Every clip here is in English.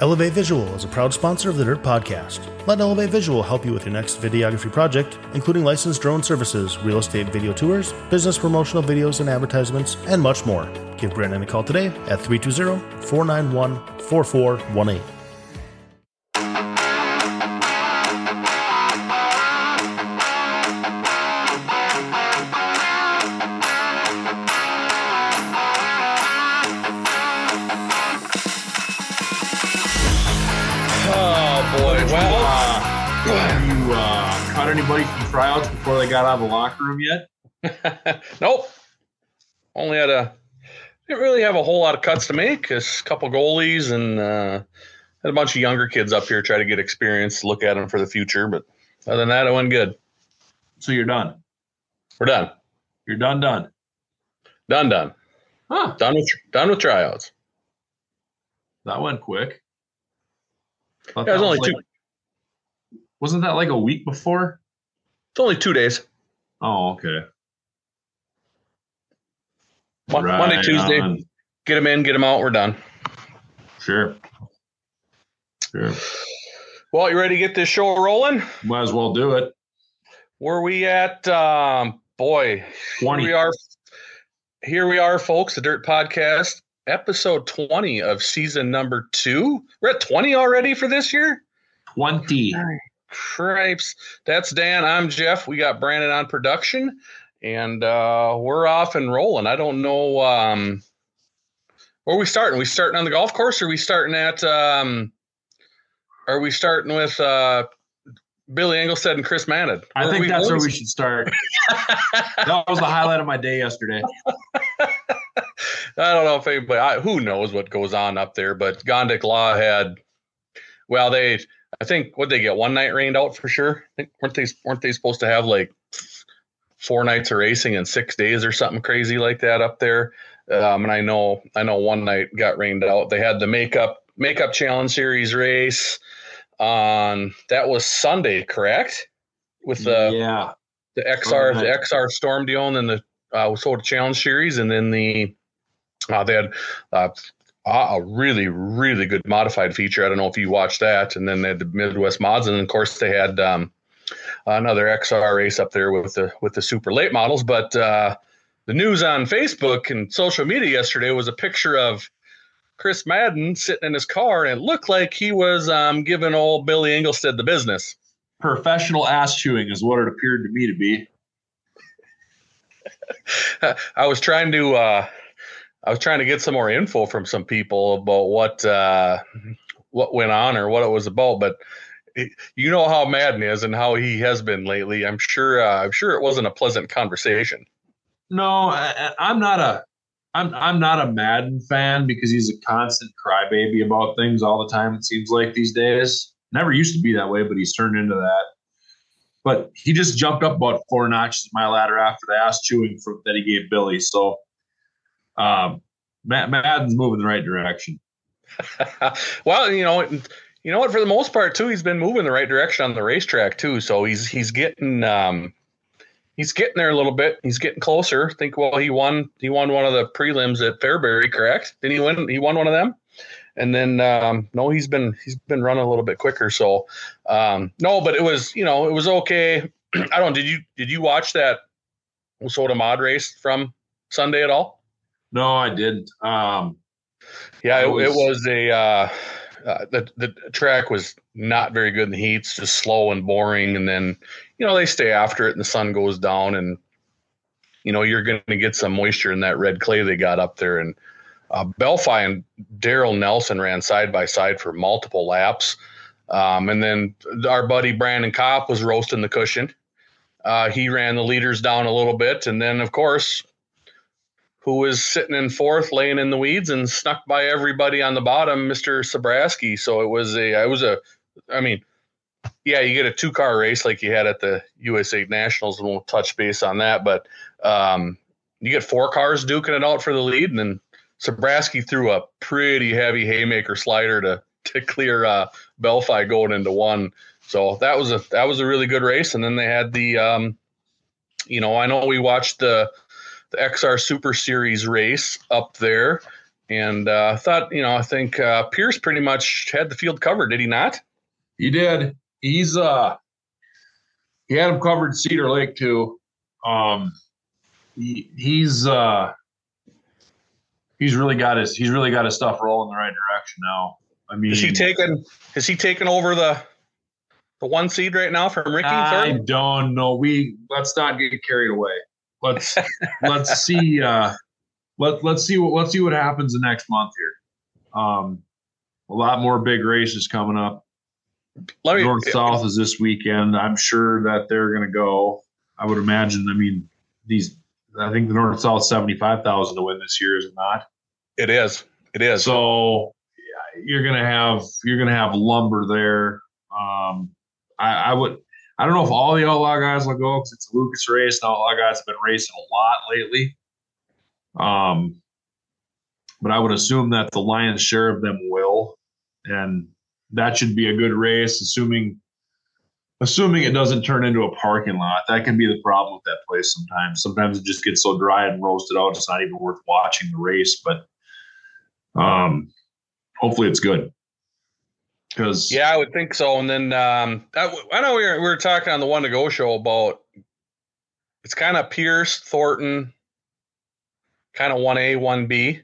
Elevate Visual is a proud sponsor of the Dirt Podcast. Let Elevate Visual help you with your next videography project, including licensed drone services, real estate video tours, business promotional videos and advertisements, and much more. Give Brandon a call today at 320 491 4418. They got out of the locker room yet? nope. Only had a didn't really have a whole lot of cuts to make. A couple goalies and uh, had a bunch of younger kids up here try to get experience, look at them for the future. But other than that, it went good. So you're done. We're done. You're done. Done. Done. Done. Huh? Done with done with tryouts. That went quick. Yeah, it was only like- two. Wasn't that like a week before? It's only two days. Oh, okay. Mon- Monday, Tuesday. on. Get them in, get them out. We're done. Sure. Sure. Well, you ready to get this show rolling? Might as well do it. Where we at? Um, boy, 20. Here we are. Here we are, folks. The Dirt Podcast, episode twenty of season number two. We're at twenty already for this year. 20. Cripes. That's Dan. I'm Jeff. We got Brandon on production, and uh, we're off and rolling. I don't know. Um, where we starting? We starting on the golf course, or we starting at? Um, are we starting with uh, Billy Engelstead and Chris Madden? I think that's where we should start. that was the highlight of my day yesterday. I don't know if anybody, I, who knows what goes on up there, but Gondik Law had, well, they, I think, what they get one night rained out for sure. I think, weren't they, weren't they supposed to have like four nights of racing in six days or something crazy like that up there? Um, and I know, I know one night got rained out. They had the makeup, makeup challenge series race on, that was Sunday, correct? With the, yeah. the XR, the XR Storm deal, and then the uh, Soda Challenge Series, and then the uh, they had uh, a really really good modified feature. I don't know if you watched that, and then they had the Midwest mods, and of course they had um, another XR race up there with the with the super late models. But uh, the news on Facebook and social media yesterday was a picture of Chris Madden sitting in his car, and it looked like he was um, giving old Billy Engelstead the business. Professional ass chewing is what it appeared to me to be. I was trying to uh, I was trying to get some more info from some people about what uh, what went on or what it was about, but it, you know how Madden is and how he has been lately. I'm sure uh, I'm sure it wasn't a pleasant conversation. No, I, I'm not a I'm I'm not a Madden fan because he's a constant crybaby about things all the time. It seems like these days. Never used to be that way, but he's turned into that. But he just jumped up about four notches my ladder after the ass chewing from, that he gave Billy. So, Matt, Madden's moving in the right direction. well, you know, you know what? For the most part, too, he's been moving the right direction on the racetrack too. So he's he's getting um, he's getting there a little bit. He's getting closer. I think well, he won he won one of the prelims at Fairbury, correct? Didn't he win? He won one of them. And then um, no, he's been he's been running a little bit quicker. So um, no, but it was you know it was okay. I don't. Did you did you watch that Soda Mod race from Sunday at all? No, I didn't. Um, Yeah, it, It it was- was a uh, uh, the the track was not very good in the heats, just slow and boring. And then you know they stay after it, and the sun goes down, and you know you're going to get some moisture in that red clay they got up there. And uh, Belfi and Daryl Nelson ran side by side for multiple laps, um, and then our buddy Brandon Kopp was roasting the cushion. Uh, he ran the leaders down a little bit, and then of course who was sitting in fourth, laying in the weeds, and snuck by everybody on the bottom, Mister Sabraski. So it was a, it was a, I mean, yeah, you get a two car race like you had at the USA Nationals, and we'll touch base on that. But um, you get four cars duking it out for the lead, and then Sabraski threw a pretty heavy haymaker slider to to clear uh, Belfi going into one. So that was a that was a really good race. And then they had the, um, you know, I know we watched the the XR Super Series race up there, and uh, thought you know I think uh, Pierce pretty much had the field covered. Did he not? He did. He's uh he had him covered Cedar Lake too. Um he, he's uh he's really got his he's really got his stuff rolling in the right direction now. I mean Is he taking is he taking over the the one seed right now from Ricky I Thornton? don't know. We let's not get carried away. Let's let's see uh let let's see what let's see what happens the next month here. Um a lot more big races coming up. Let me North South is this weekend. I'm sure that they're going to go. I would imagine. I mean, these. I think the North South seventy five thousand to win this year is it not. it is. It is. So you're going to have you're going to have lumber there. Um, I, I would. I don't know if all the outlaw guys will go because it's a Lucas race. And outlaw guys have been racing a lot lately. Um, but I would assume that the lion's share of them will, and that should be a good race, assuming assuming it doesn't turn into a parking lot. That can be the problem with that place sometimes. Sometimes it just gets so dry and roasted out, it's not even worth watching the race. But um, hopefully, it's good. Because Yeah, I would think so. And then um, I, I know we were, we were talking on the one to go show about it's kind of Pierce, Thornton, kind of one A, one B.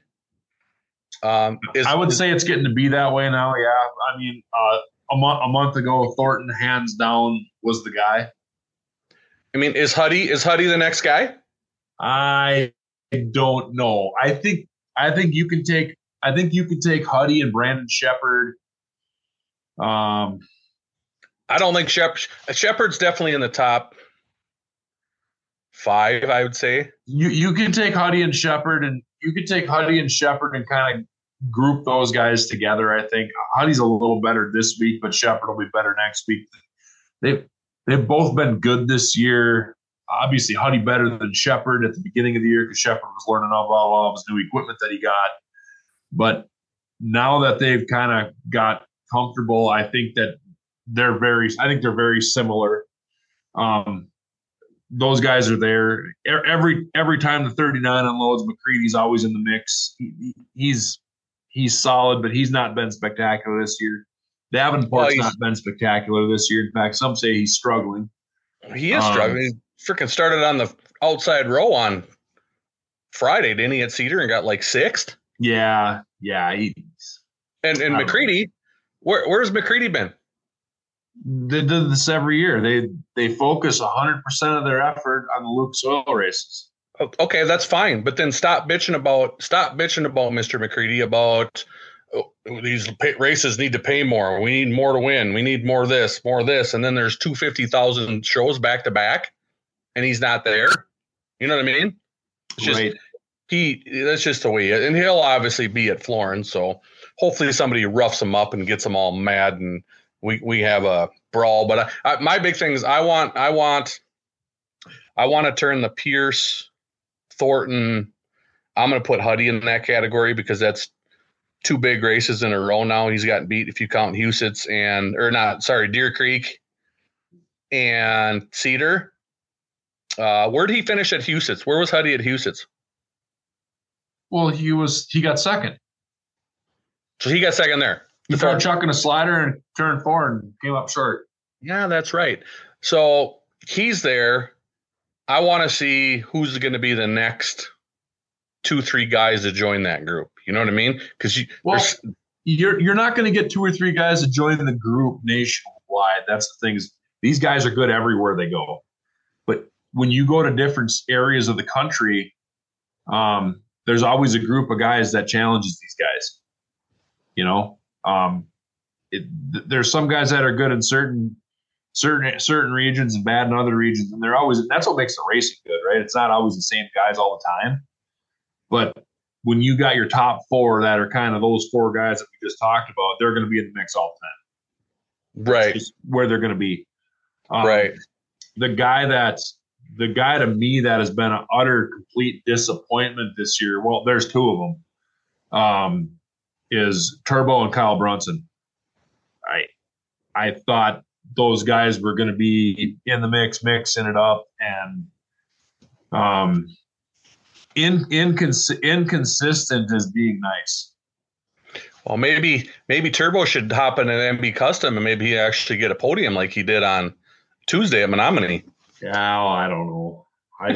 Um, is, I would is- say it's getting to be that way now. Yeah, I mean, uh, a month a month ago, Thornton hands down was the guy. I mean, is Huddy is Huddy the next guy? I don't know. I think I think you can take I think you can take Huddy and Brandon Sheppard. Um, I don't think Shep, Sheppard's definitely in the top five. I would say. you you can take Huddy and Sheppard, and you can take Huddy and Sheppard and kind of group those guys together. I think Huddy's a little better this week, but Sheppard will be better next week. They've they've both been good this year. Obviously, Huddy better than Sheppard at the beginning of the year because Sheppard was learning all, all, all of his new equipment that he got. But now that they've kind of got comfortable, I think that they're very. I think they're very similar. Um, those guys are there every every time the 39 unloads. McCreadie's always in the mix. He, he- he's he's solid, but he's not been spectacular this year. Davenport's not been spectacular this year. In fact, some say he's struggling. He is Um, struggling. He freaking started on the outside row on Friday, didn't he, at Cedar and got like sixth? Yeah, yeah. He, And and McCreadie, where where's McCreadie been? they do this every year. They they focus 100 percent of their effort on the Lucas Oil races. Okay, that's fine, but then stop bitching about stop bitching about Mr. McCreadie about oh, these pay, races need to pay more. We need more to win. We need more this, more this, and then there's two fifty thousand shows back to back, and he's not there. You know what I mean? It's just right. he. That's just the way, and he'll obviously be at Florence. So hopefully somebody roughs them up and gets them all mad, and we we have a brawl. But I, I, my big thing is I want I want I want to turn the Pierce Thornton. I'm going to put Huddy in that category because that's two big races in a row now. He's gotten beat if you count Huset's and or not. Sorry, Deer Creek and Cedar. Uh, where did he finish at Huset's? Where was Huddy at Huset's? Well, he was he got second. So he got second there. He started chucking a slider and turned four and came up short. Yeah, that's right. So he's there. I want to see who's going to be the next two, three guys to join that group. You know what I mean? Because you, well, you're you're not going to get two or three guys to join the group nationwide. That's the thing is these guys are good everywhere they go, but when you go to different areas of the country, um, there's always a group of guys that challenges these guys. You know, um, it, th- there's some guys that are good in certain certain certain regions and bad in other regions, and they're always that's what makes the racing good, right? It's not always the same guys all the time, but when you got your top four that are kind of those four guys that we just talked about, they're going to be in the mix all the time. right, where they're going to be. Um, right. The guy that's the guy to me that has been an utter complete disappointment this year. Well, there's two of them. Um, is Turbo and Kyle Bronson. I I thought those guys were going to be in the mix, mixing it up, and um, in, incons- inconsistent as being nice. Well, maybe maybe Turbo should hop in an MB Custom and maybe he actually get a podium like he did on Tuesday at Menomonie. Yeah, I don't know. I,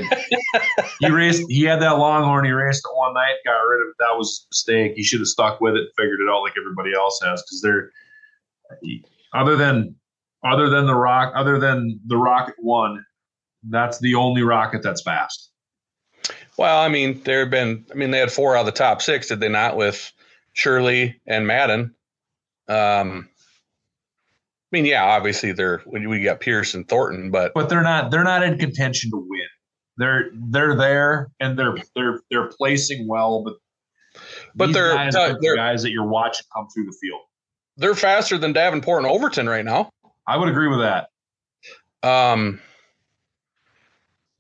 he raced. He had that Longhorn. He raced it one night, got rid of it. That was a mistake. He should have stuck with it, and figured it out like everybody else has. Because they're other than other than the rock, other than the Rocket One, that's the only rocket that's fast. Well, I mean, there have been. I mean, they had four out of the top six, did they not? With Shirley and Madden. Um, I mean, yeah, obviously they're we got Pierce and Thornton, but but they're not they're not in contention to win. They're they're there and they're they're they're placing well, but but they're guys, uh, they're guys that you're watching come through the field. They're faster than Davenport and Overton right now. I would agree with that. Um,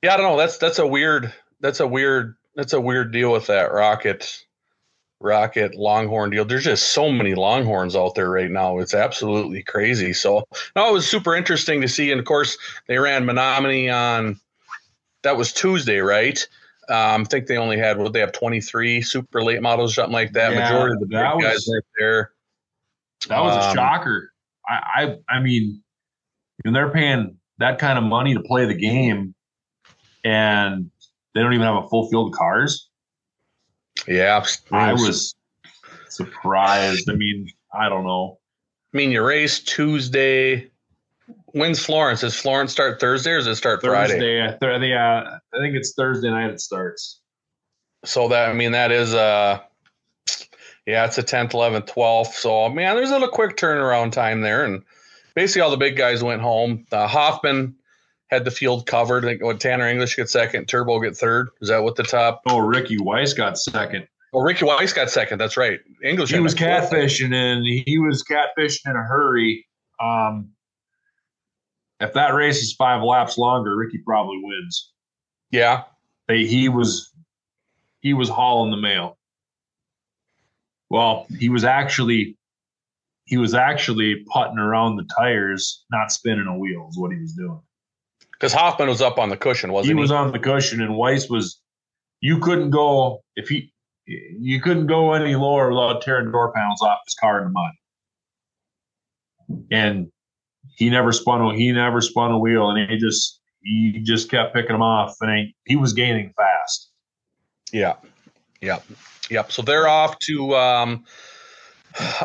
yeah, I don't know. That's that's a weird that's a weird that's a weird deal with that rocket rocket longhorn deal. There's just so many longhorns out there right now. It's absolutely crazy. So no, it was super interesting to see. And of course, they ran Menomonie on that was Tuesday, right? Um, I think they only had what they have 23 super late models, something like that. Yeah, Majority of the big was- guys right there. That was a Um, shocker. I, I I mean, when they're paying that kind of money to play the game, and they don't even have a full field of cars. Yeah, I was surprised. I mean, I don't know. I mean, you race Tuesday. When's Florence? Does Florence start Thursday or does it start Friday? Thursday, I th- yeah, I think it's Thursday night it starts. So that I mean that is uh yeah, it's a tenth, eleventh, twelfth. So man, there's a little quick turnaround time there, and basically all the big guys went home. Uh, Hoffman had the field covered. I think what Tanner English get second, Turbo get third. Is that what the top? Oh, Ricky Weiss got second. Oh, Ricky Weiss got second. That's right. English. He was catfishing and he was catfishing in a hurry. Um, if that race is five laps longer, Ricky probably wins. Yeah, They, he was he was hauling the mail. Well, he was actually he was actually putting around the tires, not spinning a wheel. Is what he was doing. because Hoffman was up on the cushion, wasn't he he? was on the cushion, and Weiss was. You couldn't go if he. You couldn't go any lower without tearing door panels off his car in the mud. And he never spun. a He never spun a wheel, and he just he just kept picking them off, and he, he was gaining fast. Yeah. Yep. Yep. So they're off to um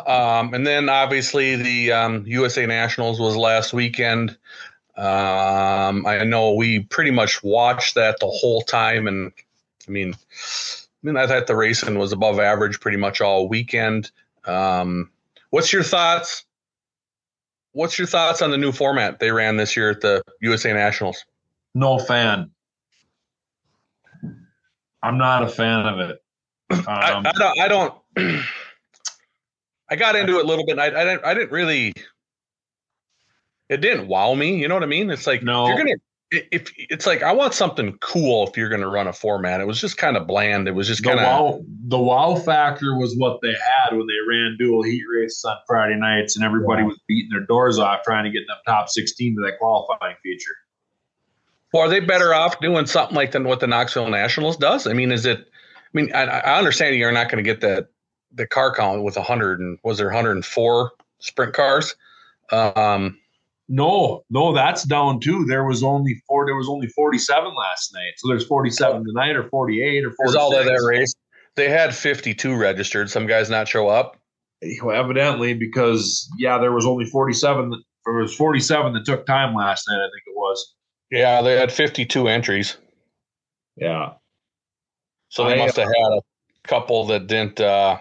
um and then obviously the um USA Nationals was last weekend. Um I know we pretty much watched that the whole time and I mean I mean I thought the racing was above average pretty much all weekend. Um what's your thoughts? What's your thoughts on the new format they ran this year at the USA Nationals? No fan. I'm not a fan of it. I, Um, I don't. I don't. I got into it a little bit. I, I didn't. I didn't really. It didn't wow me. You know what I mean? It's like No. you're gonna. If it's like I want something cool, if you're gonna run a format, it was just kind of bland. It was just the kind of wow the wow factor was what they had when they ran dual heat races on Friday nights, and everybody was beating their doors off trying to get them top 16 to that qualifying feature. Well, are they better off doing something like than what the Knoxville Nationals does? I mean, is it? I mean, I, I understand you're not going to get that the car count with 100 and was there 104 sprint cars. Um, No, no, that's down too. There was only four. There was only 47 last night, so there's 47 tonight, or 48, or 46. There's all of that race. They had 52 registered. Some guys not show up. Well, evidently, because yeah, there was only 47. That, there was 47 that took time last night. I think it was. Yeah, they had 52 entries. Yeah. So they I, must have had a couple that didn't uh,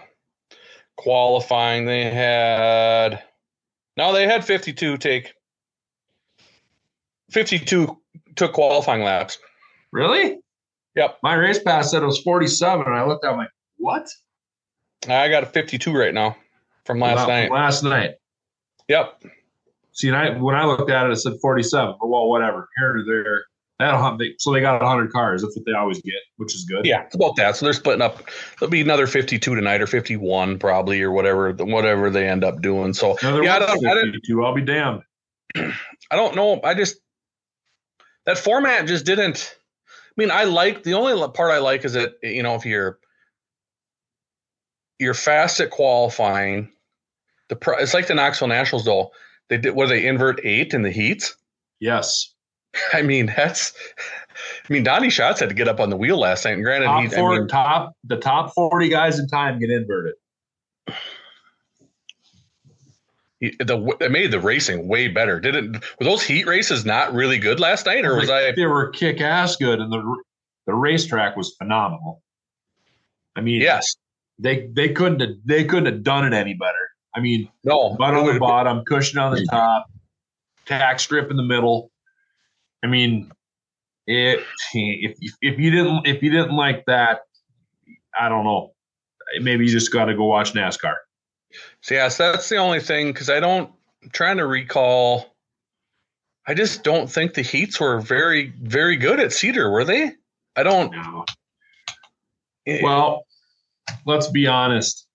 qualifying. They had no, they had 52 take 52 took qualifying laps. Really? Yep. My race pass said it was 47, and I looked. I'm like, what? I got a 52 right now from last Wow, night. Last night. Yep. See, and I, when I looked at it, it said 47. But well, whatever. Here or there. That'll they, so they got 100 cars. That's what they always get, which is good. Yeah, it's about that. So they're splitting up. There'll be another 52 tonight or 51 probably or whatever whatever they end up doing. So No, there yeah, I don't, I 52. I'll be damned. I don't know. I just that format just didn't. I mean, I like the only part I like is that you know if you're you're fast at qualifying, the pro, it's like the Knoxville Nationals though. They did where they invert eight in the heats. Yes. I mean that's. I mean, Donny Schatz had to get up on the wheel last night. And granted, top, he, four, I mean, top the top forty guys in time get inverted. He, the it made the racing way better. Didn't Were those heat races not really good last night, or was I? They were kick ass good, and the the racetrack was phenomenal. I mean, Yes. they they couldn't have, they couldn't have done it any better. I mean, No. butt on the bottom, cushion on the top, tack strip in the middle. I mean, it if if you didn't if you didn't like that, I don't know. Maybe you just got to go watch NASCAR. So yes, that's the only thing because I don't. I'm trying to recall. I just don't think the heats were very very good at Cedar, were they? I don't. No. eh, Well, let's be honest.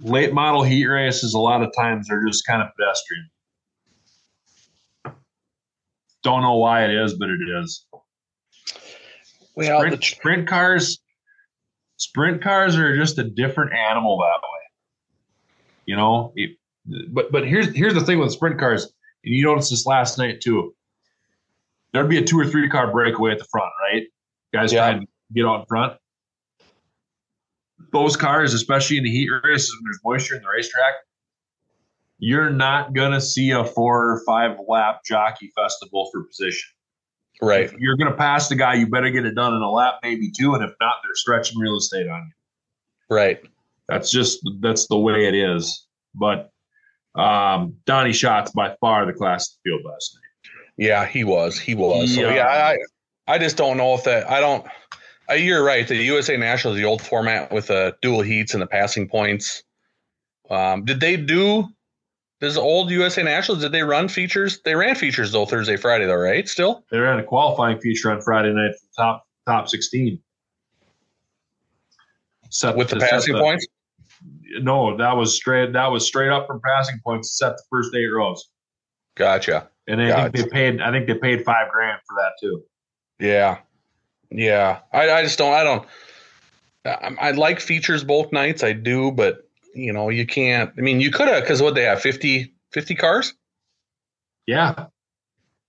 Late model heat races, a lot of times they're just kind of pedestrian. Don't know why it is, but it is. well, sprint, the, sprint cars, sprint cars are just a different animal that way. You know, it- but but here's here's the thing with sprint cars, and you noticed this last night too. There'd be a two or three car breakaway at the front, right? Guys Yeah. trying to get out in front. Those cars, especially in the heat races when there's moisture in the racetrack, you're not gonna see a four or five lap jockey festival for position right. if you're going to pass the guy, you better get it done in a lap, maybe two. And if not, they're stretching real estate on you. Right. That's just that's the way it is. But um, Donny Schatz by far the class field last night. Yeah, he was. He was. So, Yeah. yeah, I, I just don't know if that. I don't. Uh, you're right. The USA National is the old format with the dual heats and the passing points. Um, did they do this old USA Nationals? Did they run features? They ran features though Thursday, Friday though, right? Still. They ran a qualifying feature on Friday night for the top top sixteen. Set, with the passing points. No, that was straight. That was straight up from passing points set the first eight rows. Gotcha. And I think they paid. I think they paid five grand for that too. Yeah, yeah. I, I just don't. I don't. I, I like features both nights. I do, but you know, you can't. I mean, you could have because what they have 50, 50 cars. Yeah,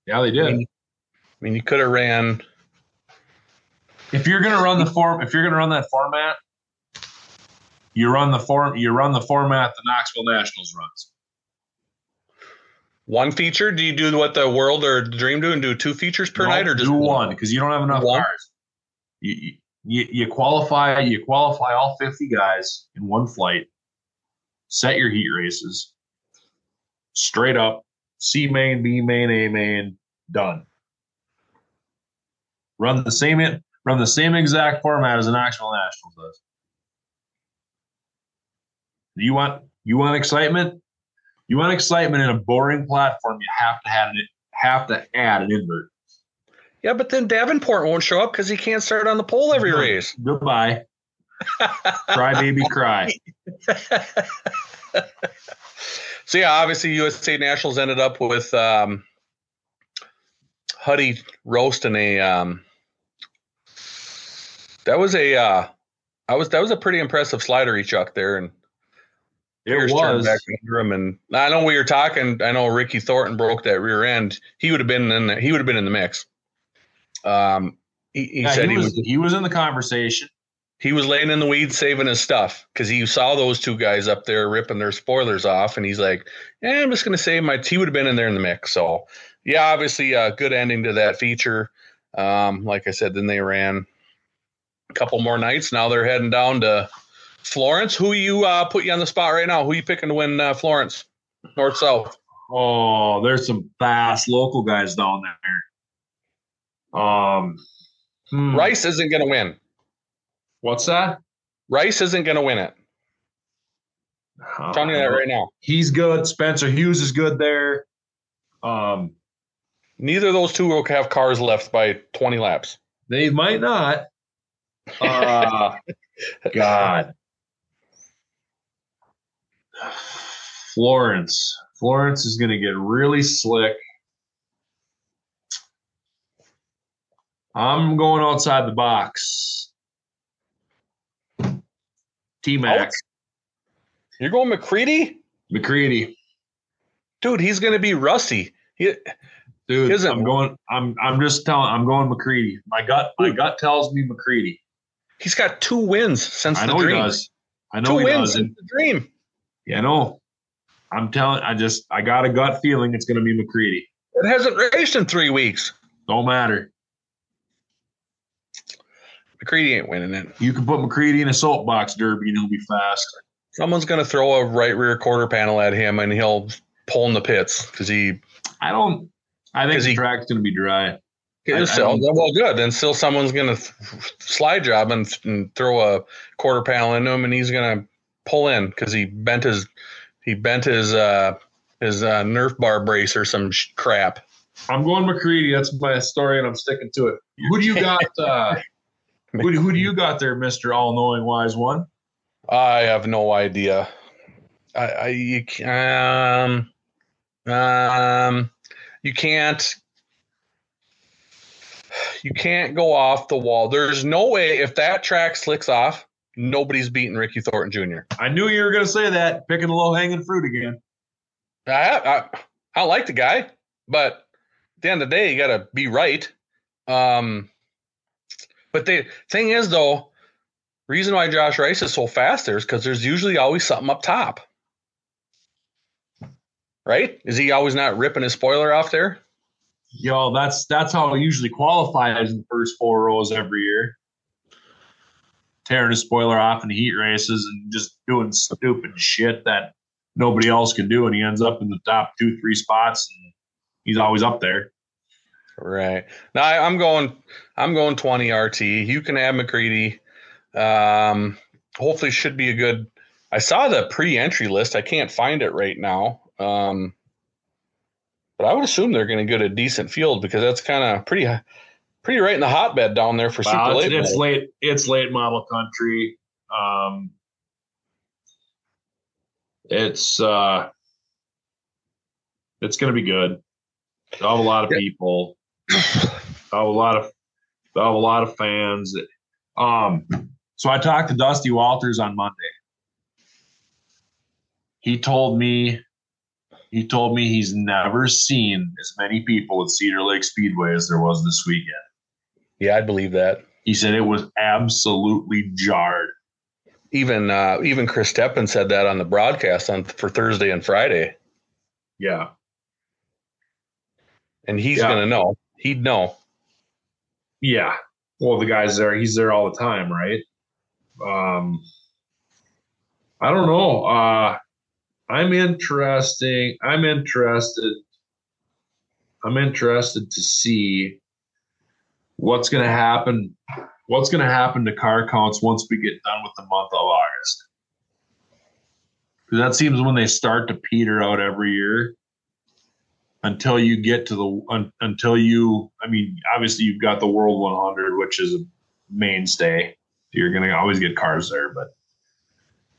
yeah, they I did. mean, I mean, you could have ran. if you're gonna run the form, if you're gonna run that format, you run the form. You run the format the Knoxville Nationals runs. One feature? Do you do what the World or Dream do and do two features per No, night, or just do one because you don't have enough One? cars. You, you you qualify you qualify all 50 guys in one flight. Set your heat races straight up. C main, B main, A main, done. Run the same run the same exact format as an actual national does. You want you want excitement? You want excitement in a boring platform? You have to have it. Have to add an invert. Yeah, but then Davenport won't show up because he can't start on the pole every race. Goodbye. Cry baby cry. So yeah, obviously USA Nationals ended up with um, Huddy roasting a. Um, that was a. Uh, I was that was a pretty impressive slider he chucked there, and It Pierce was. back under him. And I know we were talking. I know Ricky Thornton broke that rear end. He would have been in. The, he would have been in the mix. Um, he, he Yeah, said he, he was, was he was in the conversation. He was laying in the weeds saving his stuff because he saw those two guys up there ripping their spoilers off, and he's like, "Yeah, I'm just gonna save my." He would have been in there in the mix. So, yeah, obviously a good ending to that feature. Um, like I said, then they ran a couple more nights. Now they're heading down to Florence. Who you uh, put you on the spot right now? Who you picking to win uh, Florence, North South? Oh, there's some fast local guys down there. Um, hmm, Rice isn't gonna win. What's that? Rice isn't gonna win it. I'm telling you that right now. He's good. Spencer Hughes is good there. Um, Neither of those two will have cars left by 20 laps. they might not. Uh, God. Florence. Florence is going to get really slick. I'm going outside the box. T Mac. You're going McCreadie? McCreadie. Dude, he's going to be rusty. He, Dude, Isn't- I'm going I'm I'm just telling I'm going McCreadie. My gut my gut tells me McCreadie. he's got two wins since I the know he does. I know Two he wins does. And the dream. yeah, I know. I'm telling I just I got a gut feeling it's gonna be McCreadie. It hasn't raced in three weeks. Don't matter. McCreadie ain't winning it. You can put McCreadie in a soapbox derby and he'll be fast. Someone's going to throw a right rear quarter panel at him and he'll pull in the pits because he I don't I think the he- track's gonna be dry. I- I still, don't- well good. Then still someone's going to slide job and, and throw a quarter panel into him and he's going to pull in because he bent his he bent his uh his uh, Nerf bar brace or some sh- crap. I'm going McCreadie. That's my story, and I'm sticking to it. Who do you got? Uh, who, who do you got there, Mister All Knowing Wise One? I have no idea. I, I you um um you can't you can't go off the wall. There's no way if that track slicks off, nobody's beating Ricky Thornton Jr. I knew you were going to say that. Picking the low hanging fruit again. I, I I like the guy, but at the end of the day, you got to be right. Um, but the thing is, though, reason why Josh Rice is so fast there is because there's usually always something up top. Right? Is he always not ripping his spoiler off there? Yo, that's that's how he usually qualifies in the first four rows every year. Tearing his spoiler off in heat races and just doing stupid shit that nobody else can do, and he ends up in the top two, three spots, and he's always up there. Right. Now I, I'm going. I'm going 20 RT. You can add McCreadie. Um, hopefully, should be a good. I saw the pre-entry list. I can't find it right now. Um, but I would assume they're going to get a decent field because that's kind of pretty, pretty right in the hotbed down there for super late. it's, it's late. It's late model country. Um, it's uh, it's going to be good. Have a lot of people. I'll have a lot of have a lot of fans. Um, so I talked to Dusty Walters on Monday. He told me he told me he's never seen as many people at Cedar Lake Speedway as there was this weekend. Yeah, I believe that. He said it was absolutely jarred. Even uh, even Chris Steppen said that on the broadcast on for Thursday and Friday, Yeah. and he's Yeah. going to know. He'd know. Yeah. Well, the guy's there. He's there all the time, right? Um, I don't know. Uh, I'm interesting. I'm interested. I'm interested to see what's going to happen. What's going to happen to car counts once we get done with the month of August? Because that seems when they start to peter out every year until you get to the un, until you i mean obviously you've got the world 100 which is a mainstay. You're going to always get cars there but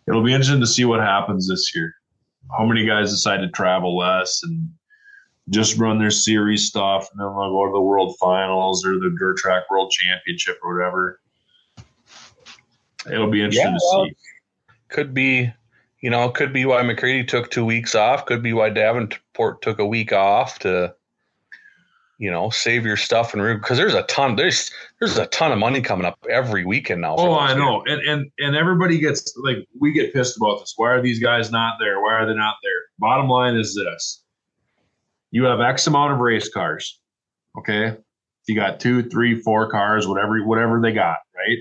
it'll be interesting to see what happens this year. How many guys decide to travel less and just run their series stuff and then they'll go to the world finals or the dirt track world championship or whatever. It'll be interesting Yeah, to well, see. could be, you know, could be why McCreadie took two weeks off. Could be why Davenport took a week off to, you know, save your stuff and because there's a ton there's there's a ton of money coming up every weekend now. Oh, I know, and and and everybody gets like we get pissed about this. Why are these guys not there? Why are they not there? Bottom line is this: you have X amount of race cars. Okay, you got two, three, four cars, whatever, whatever they got, right?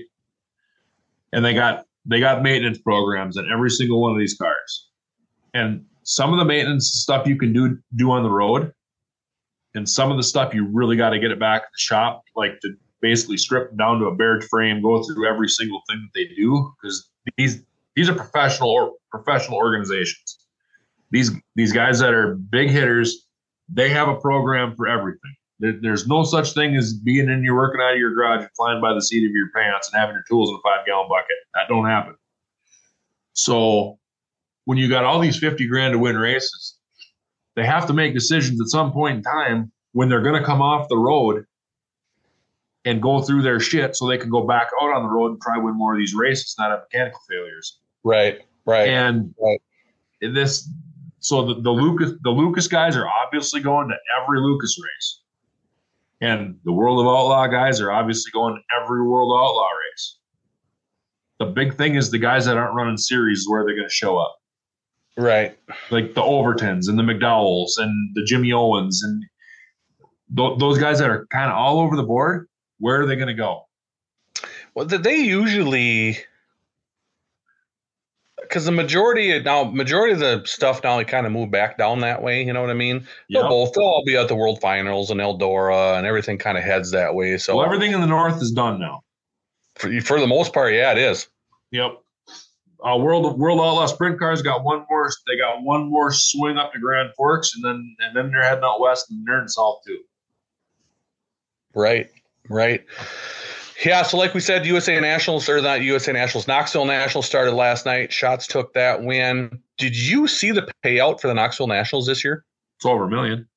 And they got they got maintenance programs in every single one of these cars, and some of the maintenance stuff you can do do on the road, and some of the stuff you really got to get it back at the shop, like to basically strip down to a bare frame, go through every single thing that they do because these these are professional or professional organizations. These these guys that are big hitters, they have a program for everything. There, there's no such thing as being in your working out of your garage and flying by the seat of your pants and having your tools in a five gallon bucket. That don't happen. So when you got all these 50 grand to win races, they have to make decisions at some point in time when they're going to come off the road and go through their shit so they can go back out on the road and try to win more of these races, not have mechanical failures. Right. Right. And Right. this, so the, the Lucas the Lucas guys are obviously going to every Lucas race, and the World of Outlaw guys are obviously going to every World of Outlaw race. The big thing is the guys that aren't running series where they're going to show up, right. like the Overtons and the McDowells and the Jimmy Owens and th- those guys that are kind of all over the board. Where are they going to go? Well, they usually because the majority of- now majority of the stuff now they kind of move back down that way. You know what I mean? They'll both they'll all be at the World Finals and Eldora and everything kind of heads that way. So Well, everything in the North is done now. for, for the most part, yeah, it is. Yep. Uh, World World Outlaw Sprint Cars got one more. They got one more swing up to Grand Forks, and then and then they're heading out west, and they're in South too. Right, right. Yeah, so like we said, USA Nationals or not USA Nationals, Knoxville Nationals started last night. Schatz took that win. Did you see the payout for the Knoxville Nationals this year? It's over a million.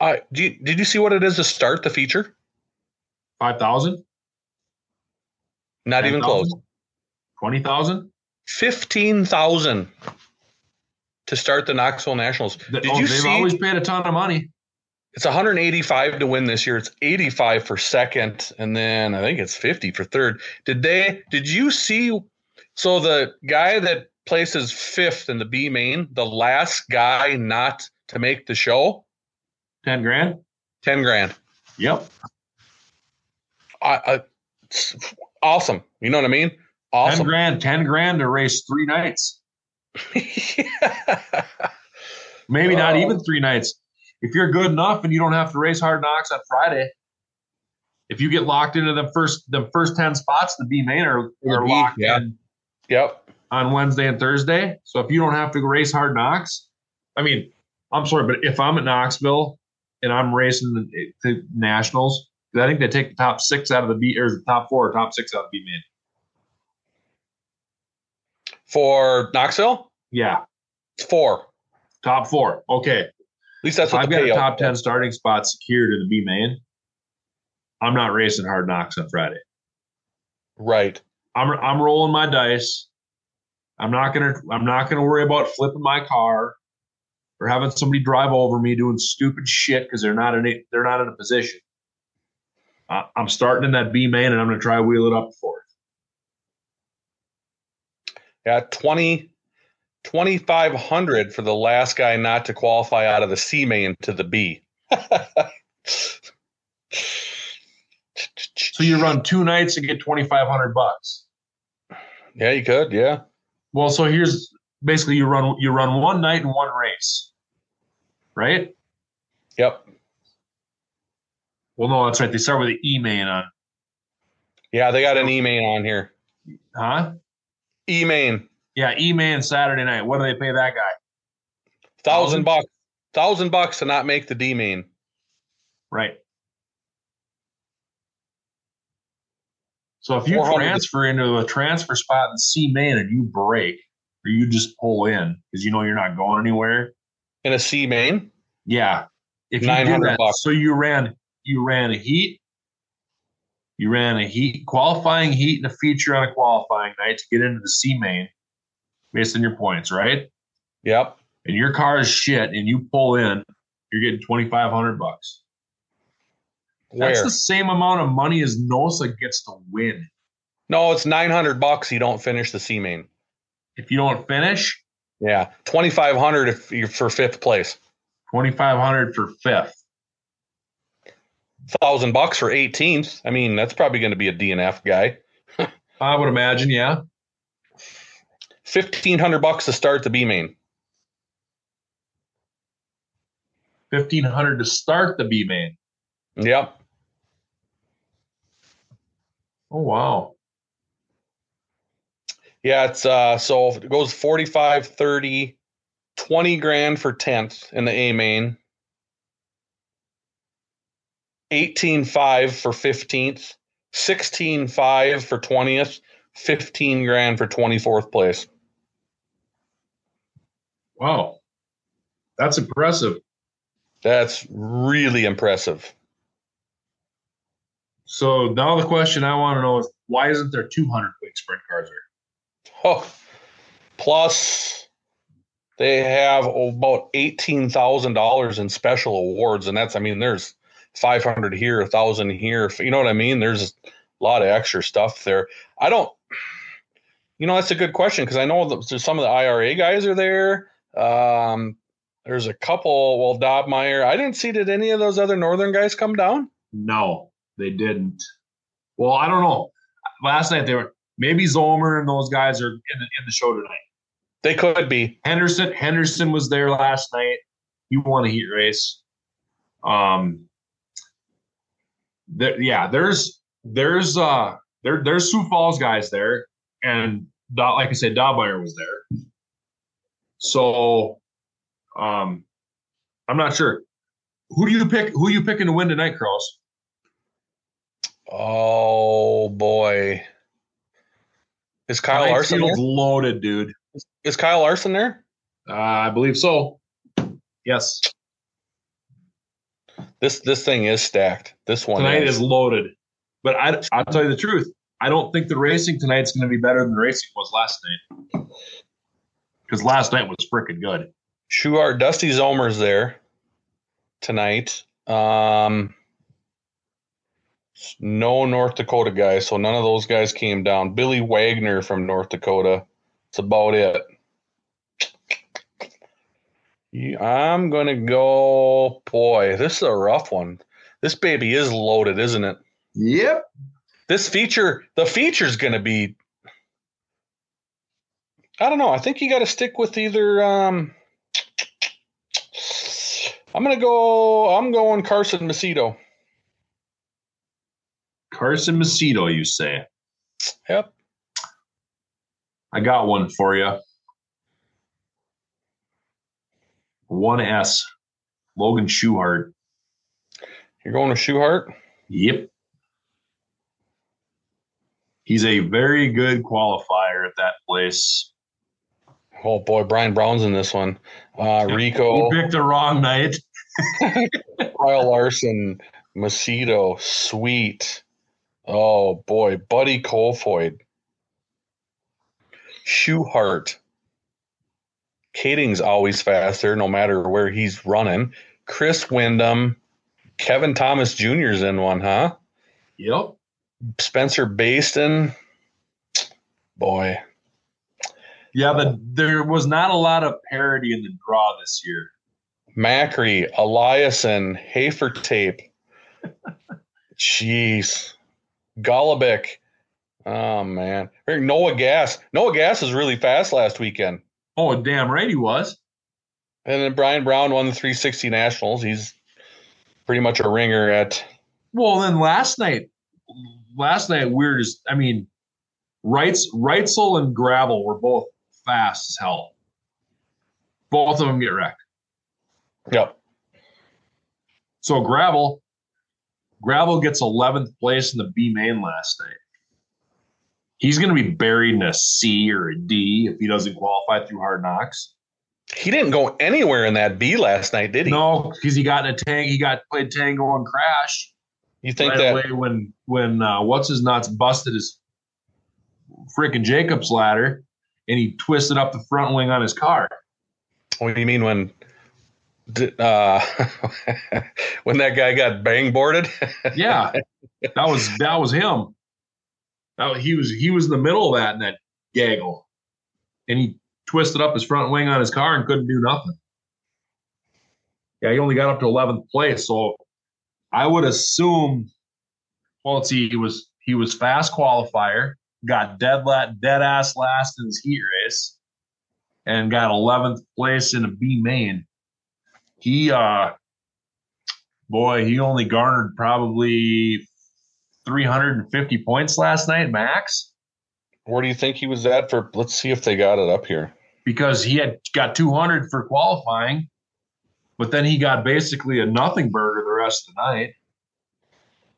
Uh, do you, did you see what it is to start the feature? Five thousand. Not even close. Twenty thousand. Fifteen thousand to start the Knoxville Nationals. Did oh, you oh, they've see? always paid a ton of money. it's 185 to win this year. It's 85 for second, and then I think it's 50 for third. Did they? Did you see? So the guy that places fifth in the B main, the last guy not to make the show, Ten grand. 10 grand. Yep. I, I, it's awesome. You know what I mean? Ten grand. Ten grand to race three nights. Maybe not even three nights. If you're good enough and you don't have to race hard knocks on Friday, if you get locked into the first the first ten spots, the B main are, are B, locked yeah. in yep. on Wednesday and Thursday. So if you don't have to race hard knocks, I mean, I'm sorry, but if I'm at Knoxville and I'm racing the, the nationals, I think they take the top six out of the B or the top four or top six out of the B main. For Knoxville, Yeah, it's four. top four. Okay. At least that's what I've got a top 10 starting spot secured in the B main. I'm not racing hard knocks on Friday. Right. I'm I'm rolling my dice. I'm not gonna I'm not gonna worry about flipping my car or having somebody drive over me doing stupid shit because they're not in a, they're not in a position. Uh, I'm starting in that B main and I'm gonna try wheel it up for it. Yeah, 20, 2,500 for the last guy not to qualify out of the C main to the B. So you run two nights and get 2,500 bucks. Yeah, you could. Yeah. Well, so here's basically you run you run one night and one race, right? Yep. Well, no, that's right. They start with the E main on, Yeah, they got an E main on here. huh? E main, Yeah, E main Saturday night. What do they pay that guy? thousand bucks, thousand bucks to not make the D main. Right. So if you transfer into a transfer spot in C main and you break, or you just pull in because you know you're not going anywhere, In a C main, yeah. If you did 900 that, bucks. so you ran you ran a heat, you ran a heat qualifying heat and a feature on a qualifying night to get into the C main, based on your points, right? yep. And your car is shit, and you pull in, you're getting twenty five hundred bucks. That's the same amount of money as Nosa gets to win. No, it's nine hundred bucks. You don't finish the C main. If you don't finish, Yeah, twenty five hundred if you're for fifth place. twenty five hundred for fifth. Thousand bucks for eighteenth. I mean, that's probably going to be a DNF guy. I would imagine, yeah. Fifteen hundred bucks to start the B main. Fifteen hundred to start the B main. Yep. Oh wow. Yeah, it's uh so it goes 45, 30, 20 grand for 10th in the A main. 18.5 for 15th, 16.5 for 20th, 15 grand for 24th place. Wow. That's impressive. That's really impressive. So now the question I want to know is why isn't there 200 quick sprint cars there? Oh, plus they have about eighteen thousand dollars in special awards, and that's I mean there's five hundred here, a thousand here. You know what I mean? There's a lot of extra stuff there. I don't. You know that's a good question because I know that some of the IRA guys are there. Um, there's a couple. Well, Dob Dobmeier. I didn't see. Did any of those other Northern guys come down? No, they didn't. Well, I don't know. Last night they were maybe Zomer and those guys are in the, in the show tonight. They could be. Henderson Henderson was there last night. He won a heat race. Um. There, yeah, there's there's uh there there's Sioux Falls guys there, and dot like I said, Dobmeier was there. So, um, I'm not sure. Who do you pick? Who are you picking to win tonight, Cross? Oh boy, is Kyle Tonight's Larson there? loaded, dude. Is Kyle Larson there? Uh, I believe so. Yes, This this thing is stacked. This one tonight is. is loaded. But I, I'll tell you the truth. I don't think the racing tonight's going to be better than the racing was last night. Because last night was freaking good. Schuhart, Dusty Zomer's there tonight. Um, no North Dakota guys, so none of those guys came down. Billy Wagner from North Dakota. That's about it. I'm gonna go. Boy, this is a rough one. This baby is loaded, isn't it? Yep. This feature, the feature's gonna be. I don't know. I think you got to stick with either. Um, I'm gonna go. I'm going Carson Macedo. Carson Macedo, you say? Yep. I got one for you. One S. Logan Schuhart. You're going with Schuhart. Yep. He's a very good qualifier at that place. Oh boy, Brian Brown's in this one. Uh, Rico, He picked the wrong night. Kyle Larson, Macedo, Sweet. Oh boy, Buddy Kofoid, Schuhart. Kading's always faster, no matter where he's running. Chris Windom, Kevin Thomas Jr.'s in one, huh? Yep. Spencer Bayston. Boy, Yeah, but there was not a lot of parity in the draw this year. Macri, Eliason, Hafertepe. Jeez. Golubic. Oh man. Noah Gass. Noah Gass is really fast last weekend. Oh, damn right he was. And then Brian Brown won the 360 Nationals. He's pretty much a ringer at Well, then last night, last night we were just, I mean, Reitz, Reutzel and Gravel were both fast as hell. Both of them get wrecked. Yep. So Gravel, Gravel gets 11th place in the B main last night. He's going to be buried in a C or a D if he doesn't qualify through hard knocks. He didn't go anywhere in that B last night, did he? No, because he got in a tank. He got played tango and crash You think right that away when when uh, what's his nuts busted his freaking Jacob's ladder and he twisted up the front wing on his car. what do you mean when uh when that guy got bang boarded? Yeah, that was that was him. That was- he was he was in the middle of that in that gaggle, and he twisted up his front wing on his car and couldn't do nothing. Yeah, he only got up to 11th place, so I would assume. Well, let's see, he was he was fast qualifier, got dead la- dead ass last in his heat race, and got 11th place in a B main. He uh boy, he only garnered probably 350 points last night, max, Where do you think he was at for let's see if they got it up here. because he had got 200 for qualifying, but then he got basically a nothing burger the rest of the night.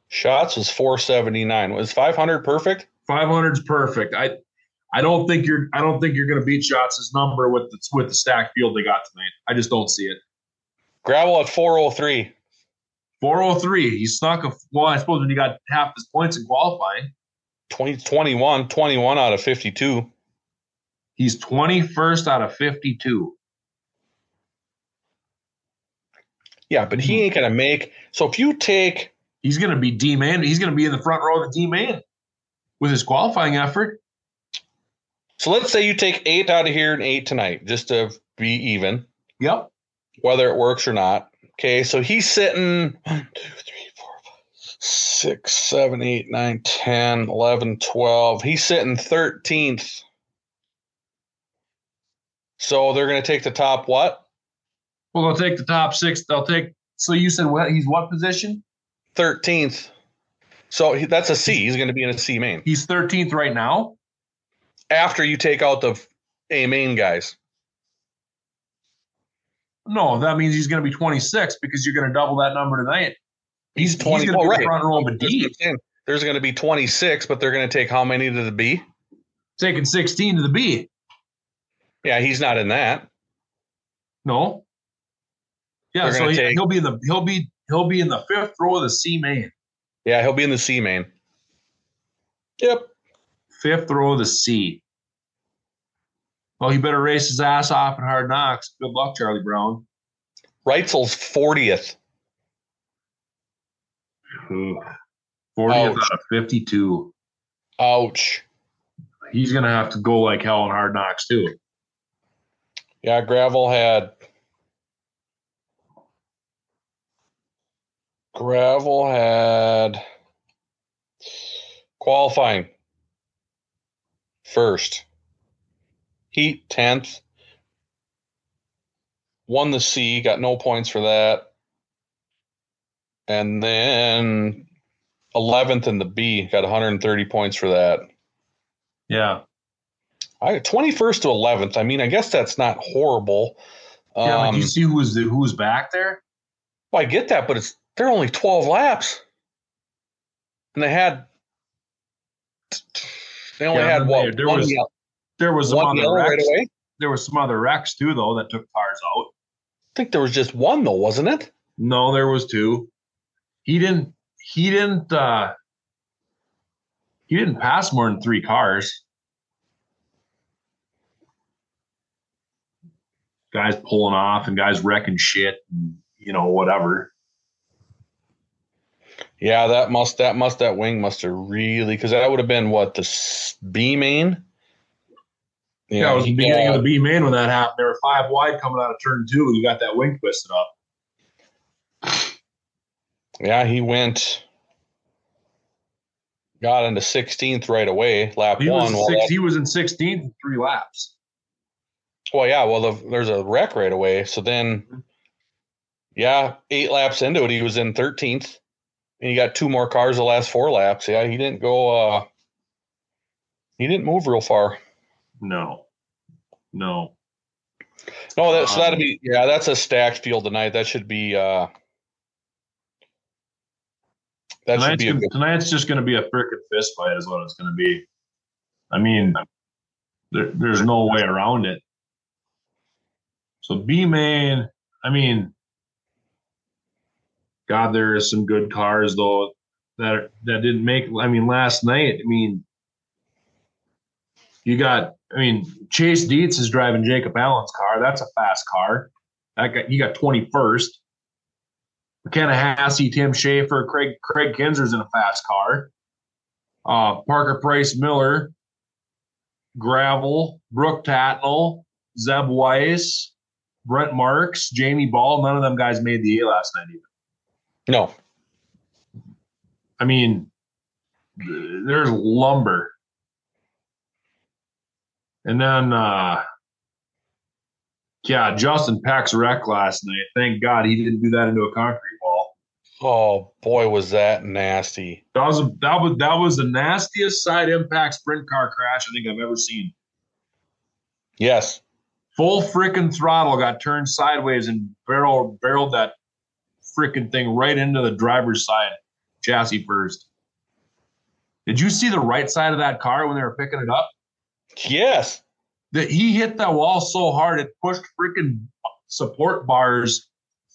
Schatz was 479. Was 500 perfect? 500 is perfect. I I don't think you're I don't think you're going to beat Schatz' number with the with the stacked field they got tonight. I just don't see it. Gravel at 403. 403. He snuck a well, I suppose when you got half his points in qualifying. 20, 21, 21 out of 52. He's 21st out of 52. Yeah, but he ain't gonna make. So if you take, He's going to be D man. He's going to be in the front row of the D man with his qualifying effort. so let's say you take eight out of here and eight tonight, just to be even, Yep. whether it works or not. Okay, so he's sitting one, two, three, four, five, six, seven, eight, nine, 10, 11, 12. He's sitting 13th. So they're going to take the top what? Well, they'll take the top six. They'll take. So you said what? He's what position? 13th. So he, that's a C. He's going to be in a C main. He's 13th right now. After you take out the A main guys. No, that means he's going to be 26 because you're going to double that number tonight. He's, 20 He's right. front row of a D. There's going to be 26, but they're going to take how many to the B? taking 16 to the B. Yeah, he's not in that. No. Yeah, so he, take- he'll be in the he'll be he'll be in the fifth row of the C main. Yeah, he'll be in the C main. Yep. Fifth row of the C. Well, he better race his ass off in hard knocks. Good luck, Charlie Brown. Reutzel's 40th. 40th Ouch. out of 52. Ouch. He's gonna have to go like hell in hard knocks too. Yeah, Gravel had. Gravel had qualifying first. Heat 10th. Won the C, got no points for that. And then 11th in the B, got 130 points for that. Yeah. I 21st to 11th. I mean, I guess that's not horrible. Yeah, Um, but you see who was the, who was back there? well, I get that, but it's they're only 12 laps, and they had they only Yeah, had what there- there one, was yellow, There was some one other right wrecks. away. There was some other wrecks too, though, that took cars out. I think there was just one though, wasn't it? No, there was two. He didn't. He didn't. uh He didn't pass more than three cars. Guys pulling off and guys wrecking shit, and, you know, whatever. Yeah, that must that must that wing must have really because that would have been what the s- B main. Yeah, it was the beginning of the B main when that happened. There were five wide coming out of turn two. You got that wing twisted up. Yeah, he went. Got into 16th right away, lap He one. was, six, that- he was in 16th in three laps. Well, yeah. Well, the, there's a wreck right away. So then, yeah, eight laps into it, he was in 13th, and he got two more cars the last four laps. Yeah, he didn't go. uh He didn't move real far. No, no. No, that's Um, that'd be yeah. That's a stacked field tonight. That should be. uh That should tonight's, be gonna- tonight's just going to be a freaking fist fight, is what it's going to be. I mean, there, there's no way around it. So B main, I mean, God, there is some good cars though that that didn't make. I mean, last night, I mean, you got. I mean, Chase Dietz is driving Jacob Allen's car. That's a fast car. That got you got twenty first. McKenna Haase, Tim Schaefer, Craig Craig Kinzer's in a fast car. Uh, Parker Price Miller, Gravel, Brooke Tatnell, Zeb Wise, Brent Marks, Jamie Ball. None of them guys made the A last night. Even. No, I mean, there's lumber. And then, uh, yeah, Justin Peck's wreck last night. Thank God he didn't do that into a concrete wall. oh boy, was that nasty. That was a, that was that was the nastiest side impact sprint car crash I think I've ever seen. Yes, Full freaking throttle got turned sideways and barrel barreled that freaking thing right into the driver's side chassis first. Did you see the right side of that car when they were picking it up? Yes. That he hit that wall so hard it pushed freaking support bars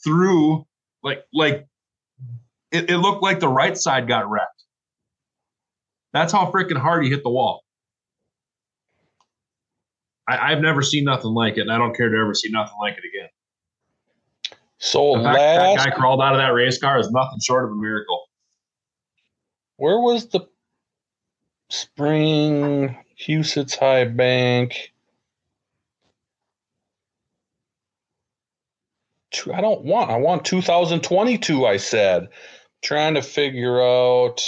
through like like it, it looked like the right side got wrecked. That's how freaking hard he hit the wall. I, have never seen nothing like it, and I don't care to ever see nothing like it again. So last, that guy crawled out of that race car is nothing short of a miracle. where was the spring Huset's High Bank? I don't want. I want 2022. I said, trying to figure out.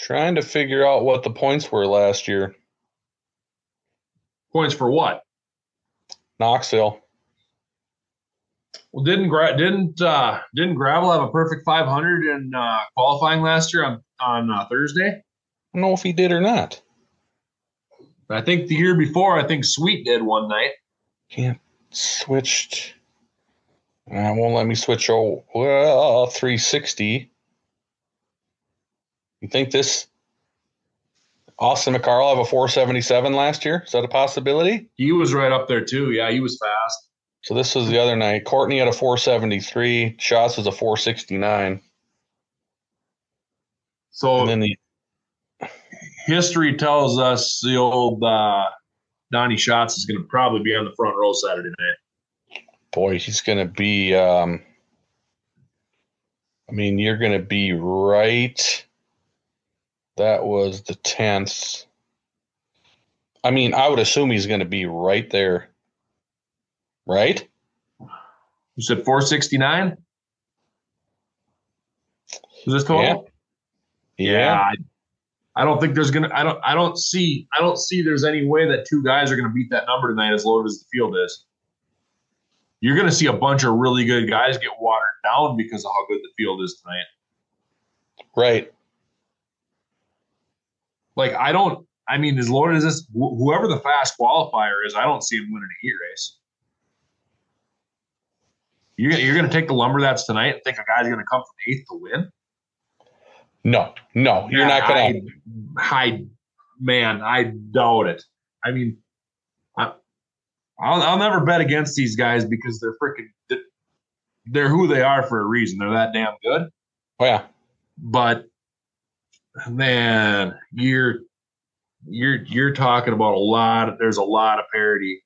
Trying to figure out what the points were last year. Points for what? Knoxville. Well, didn't gra- didn't uh, didn't gravel have a perfect 500 in uh, qualifying last year on on uh, Thursday? I don't know if he did or not. I think the year before, I think Sweet did one night. Can't switched. Uh, won't let me switch. Oh, well, 360. You think this Austin McCarl have a 477 last year? Is that a possibility? He was right up there too. Yeah, he was fast. So this was the other night. Courtney had a 473. Schatz was a 469. So And then the history tells us the old uh, Donny Schatz is going to probably be on the front row Saturday night. boy, he's going to be. Um, I mean, you're going to be right. That was the 10th. I mean, I would assume he's going to be right there. Right? You said 469? Is this total? Yeah. I, I don't think there's gonna. I don't. I don't see. I don't see. There's any way that two guys are gonna beat that number tonight, as loaded as the field is. You're gonna see a bunch of really good guys get watered down because of how good the field is tonight. Right. Like I don't. I mean, as loaded as this, wh- whoever the fast qualifier is, I don't see him winning a heat race. You're, you're going to take the lumber that's tonight and think a guy's going to come from eighth to win? No, no, you're not going to. I, man, I doubt it. I mean, I, I'll, I'll never bet against these guys because they're freaking, they're who they are for a reason. They're that damn good. Oh, yeah. But man, you're you're you're talking about a lot. Of, there's a lot of parity,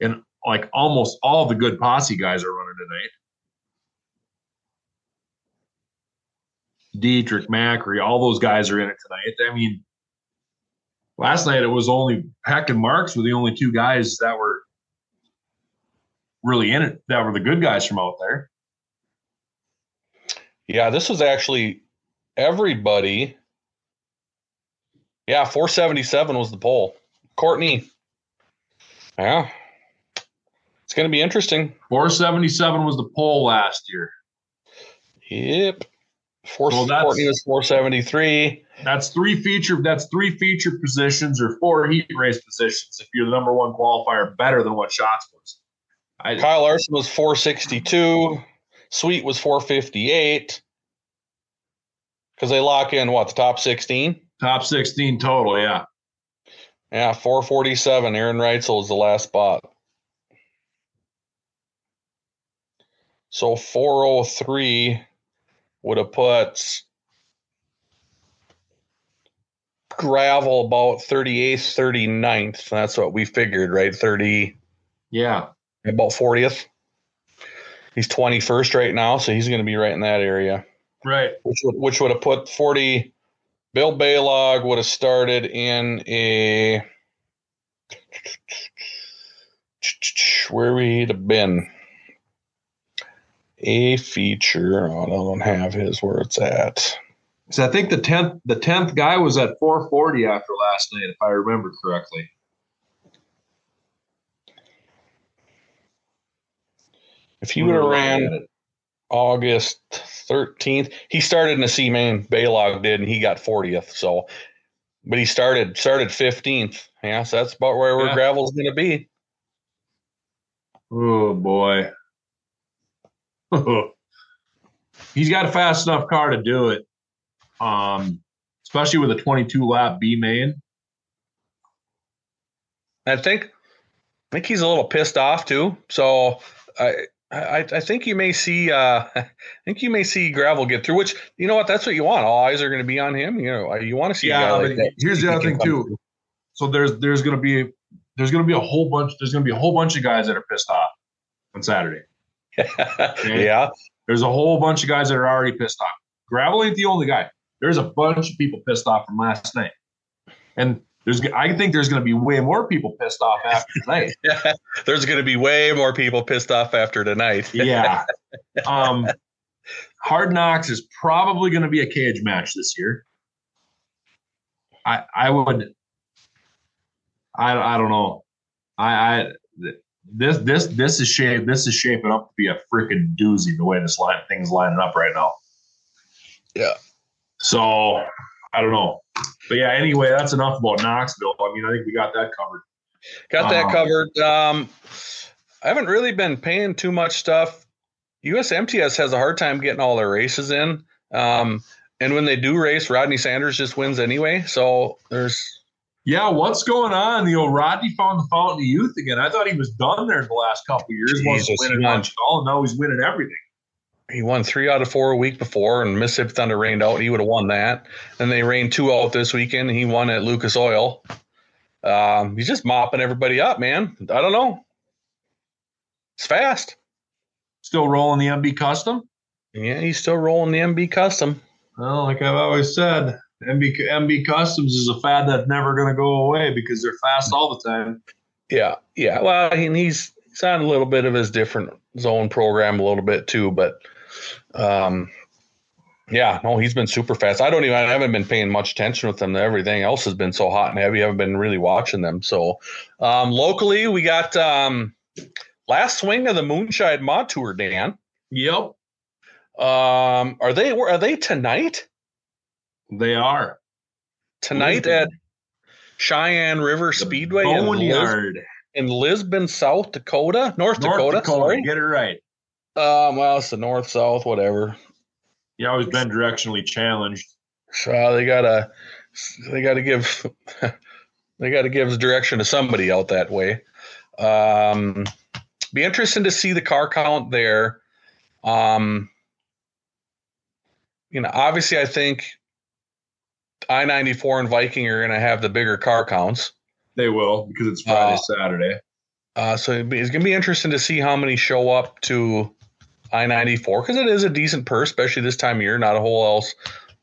and like almost all the good posse guys are running tonight. Dieterich, Macri, all those guys are in it tonight. I mean, last night it was only Peck and Marks were the only two guys that were really in it. That were the good guys from out there. Yeah, this was actually everybody. Yeah, 477 was the pole. Courtney. Yeah. It's going to be interesting. 477 was the pole last year. Yep. Four, Well, that's- 473. That's three feature. That's three feature positions or four heat race positions. If you're the number one qualifier, better than what Schatz was. I, Kyle Larson was 462. Sweet was 458. Because they lock in what, the top 16? top 16 total. Yeah. Yeah, 447. Aaron Reutzel is the last spot. So 403 would have put gravel about 38th, 39th. That's what we figured, right? 30, Yeah. about 40th. He's 21st right now, so he's going to be right in that area, Right. which would, which would have put 40. Bill Balog would have started in a. Where we'd have been. A feature. Oh, I don't have his where it's at. So I think the tenth the tenth guy was at 440 after last night, if I remember correctly. If he would have ran August 13th, he started in a C main. Balog did, and he got 40th. So, but he started started 15th. Yeah, so that's about where, where Yeah. gravel's going to be. Oh boy. He's got a fast enough car to do it. Um, especially with a 22 lap B main. I think I think he's a little pissed off too. So I, I, I think you may see. Uh, I think you may see gravel get through. Which you know what? That's what you want. All eyes are going to be on him. You know, you want to see. Yeah, a guy like that. here's the other thing too. through. So there's there's gonna be there's gonna be a whole bunch there's gonna be a whole bunch of guys that are pissed off on Saturday. yeah, There's a whole bunch of guys that are already pissed off. Gravel ain't the only guy. There's a bunch of people pissed off from last night, and there's I think there's gonna be way more people pissed off after tonight. there's going to be way more people pissed off after tonight. yeah. Um, Hard Knocks is probably going to be a cage match this year. I I would. I I don't know. I I this this this is shape this is shaping up to be a freaking doozy the way this line thing's lining up right now. Yeah. So I don't know, but yeah. Anyway, that's enough about Knoxville. I mean, I think we got that covered. Got that Uh, covered. Um, I haven't really been paying too much stuff. USMTS has a hard time getting all their races in. Um, and when they do race, Rodney Sanders just wins anyway. So there's Yeah, what's going on? The old Rodney found the fountain of youth again. I thought he was done there the last couple of years. wasn't Jesus, winning much at all, and now he's winning everything. he won three out of four a week before, and Mississippi Thunder rained out. He would have won that. Then they rained two out this weekend. He won at Lucas Oil. Um, he's just mopping everybody up, man. I don't know. It's fast. Still rolling the MB Custom. Yeah, he's still rolling the MB Custom. Well, like I've always said, MB MB Customs is a fad that's never going to go away because they're fast all the time. Yeah, yeah. Well, and he's he's on a little bit of his different zone program a little bit too, but um, yeah, no, he's been super fast. I don't even I haven't been paying much attention with them. Everything else has been so hot and heavy. I haven't been really watching them. So um, locally, we got um, last swing of the Moonshine Mod Tour. Dan, Yep, um, are they are they tonight? They are. Tonight Lisbon. at Sheyenne River Speedway in, Lis- in Lisbon, South Dakota, North, North Dakota. Dakota. Sorry. Get it right. Um, well, it's the north, south, whatever. You always been directionally challenged. So they gotta, they gotta give, they gotta give direction to somebody out that way. Um, be interesting to see the car count there. Um, you know, obviously, I think I ninety four and Viking are going to have the bigger car counts. They will because it's Friday, Uh, Saturday. Uh, so it's going to be interesting to see how many show up to I ninety four because it is a decent purse, especially this time of year. Not a whole else,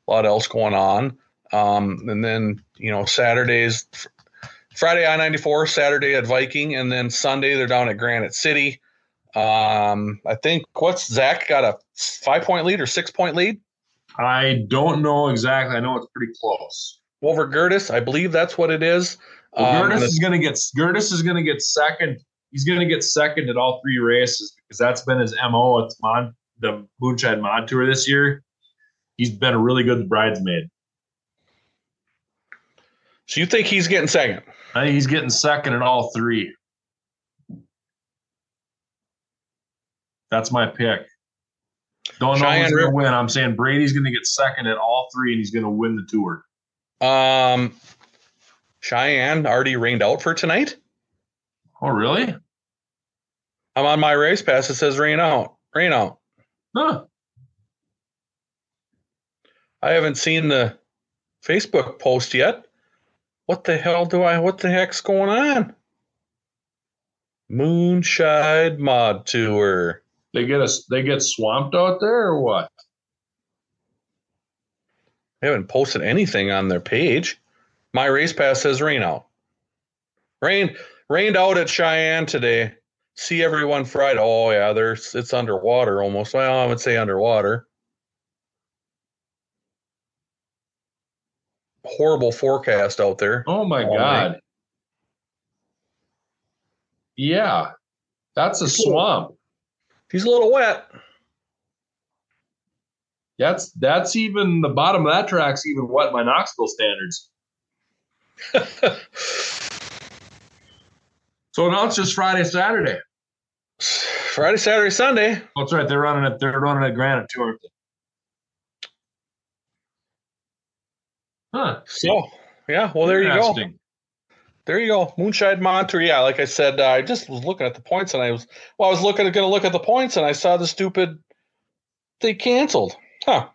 a lot else going on. Um, and then you know Saturdays, fr- Friday I ninety four, Saturday at Viking, and then Sunday they're down at Granite City. Um, I think what's Zach got a five point lead or six point lead I don't know exactly. I know it's pretty close. over Gertis. I believe that's what it is. Well, Um, Gertis and is going to get Gertis is going to get second. He's going to get second at all three races because that's been his mo It's Mon, the Moonshine Mod Tour this year. He's been a really good bridesmaid. so you think he's getting second? I think he's getting second in all three. That's my pick. Don't know who's going to win. I'm saying Brady's going to get second at all three, and he's going to win the tour. Um, Sheyenne already rained out for tonight. Oh, really? I'm on my race pass. It says rain out. Rain out. Huh. I haven't seen the Facebook post yet. What the hell do I? What the heck's going on? Moonshine Mod Tour. They get us. They get swamped out there, or what? They haven't posted anything on their page. My race pass says rain out. Rain rained out at Sheyenne today. See everyone Friday. Oh yeah, there's it's underwater almost. Well, I would say underwater. Horrible forecast out there. Oh my All god. Yeah. That's a swamp. He's a little wet. That's that's even the bottom of that track's even wet by Knoxville standards. So now it's just Friday, Saturday. Friday, Saturday, Sunday. Oh, That's right. They're running it. They're running a Granite too, aren't they? Huh. So yeah, well there you go. There you go. Moonshine Monterey. Yeah, like I said, uh, I just was looking at the points, and I was well, I was looking going to look at the points, and I saw the stupid they canceled. Huh.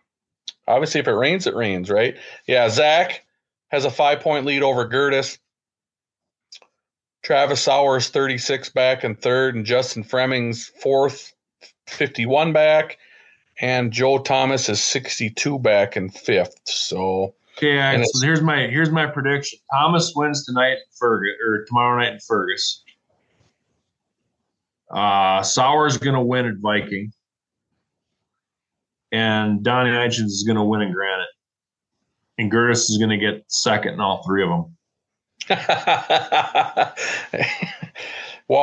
Obviously, if it rains, it rains, right? Yeah. Zach has a five point lead over Gertis. Travis Sowers 36 back in third, and Justin Fremming's fourth, 51 back, and Joe Thomas is 62 back in fifth. So yeah, so here's my here's my prediction. Thomas wins tonight in Fergus or tomorrow night in Fergus. Uh Sowers gonna win at Viking. And Donnie Hitchens is gonna win in Granite. And Gertis is gonna get second in all three of them. well,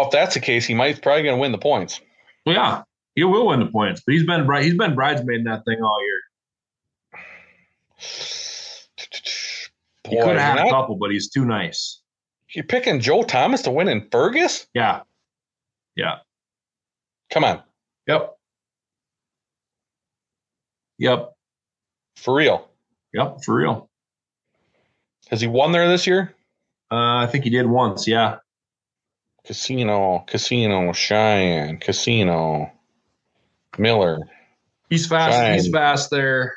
if that's the case, he might probably going to win the points. Yeah, he will win the points, but he's been he's been bridesmaid in that thing all year. Boy, he could have had a couple, but he's too nice. You're picking Joe Thomas to win in Fergus? Yeah. Yeah. Come on. Yep. Yep. For real. Yep, for real. Has he won there this year? Uh, I think he did once. Yeah. Casino, Casino, Sheyenne, Casino, Miller. He's fast. Sheyenne. He's fast there.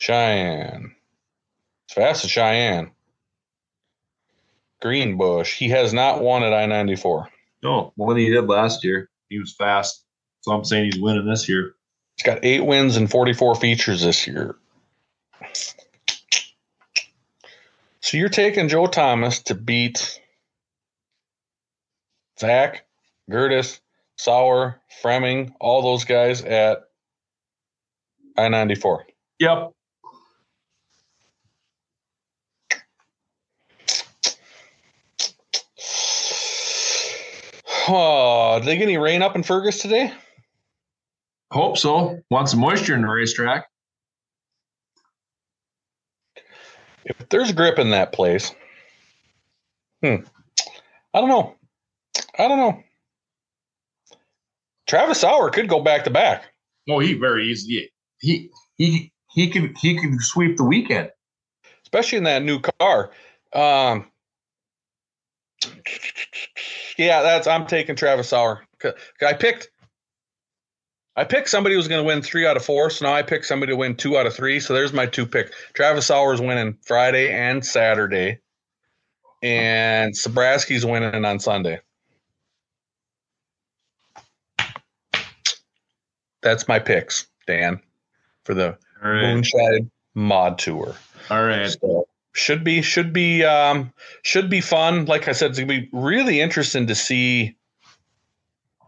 Sheyenne. It's fast as Sheyenne. Greenbush. He has not won at I ninety four. No, more than he did last year. He was fast. So I'm saying he's winning this year. He's got eight wins and forty four features this year. So you're taking Joe Thomas to beat Zach, Gertis, Sauer, Fremming, all those guys at I 94. Yep. Oh, did they get any rain up in Fergus today? Hope so. Want some moisture in the racetrack. if there's grip in that place, hmm, I don't know. I don't know. Travis Sauer could go back to back. Oh, he very easy. He he he can he can sweep the weekend, especially in that new car. Um, yeah, that's I'm taking Travis Sauer. I picked I picked somebody who's going to win three out of four. So now I picked somebody to win two out of three. So there's my two pick. Travis Sauer's winning Friday and Saturday, and Sabraski's winning on Sunday. That's my picks, Dan, for the right. Moonshine Mod Tour. All right. So should be should be um should be fun. Like I said, it's gonna be really interesting to see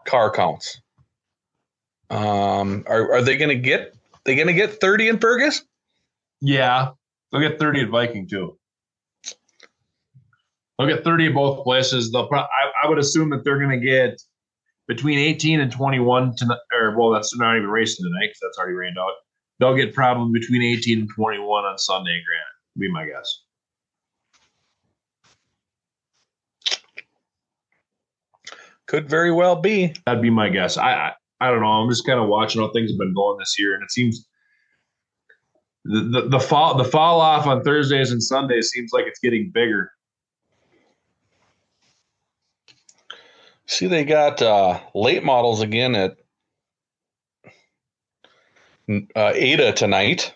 car counts um, are are they to get they to get thirty in Fergus? Yeah, they'll get thirty at Viking too. They'll get thirty at both places. They'll. I, I would assume that they're to get between eighteen and twenty-one tonight. Or well, that's not even racing tonight because that's already rained out. They'll get probably between eighteen and twenty-one on Sunday. Granted, be my guess. Could very well be. That'd be my guess. I, I I don't know. I'm just kind of watching how things have been going this year, and it seems the, the, the fall the fall off on Thursdays and Sundays seems like it's getting bigger. See, they got uh, late models again at uh, Ada tonight.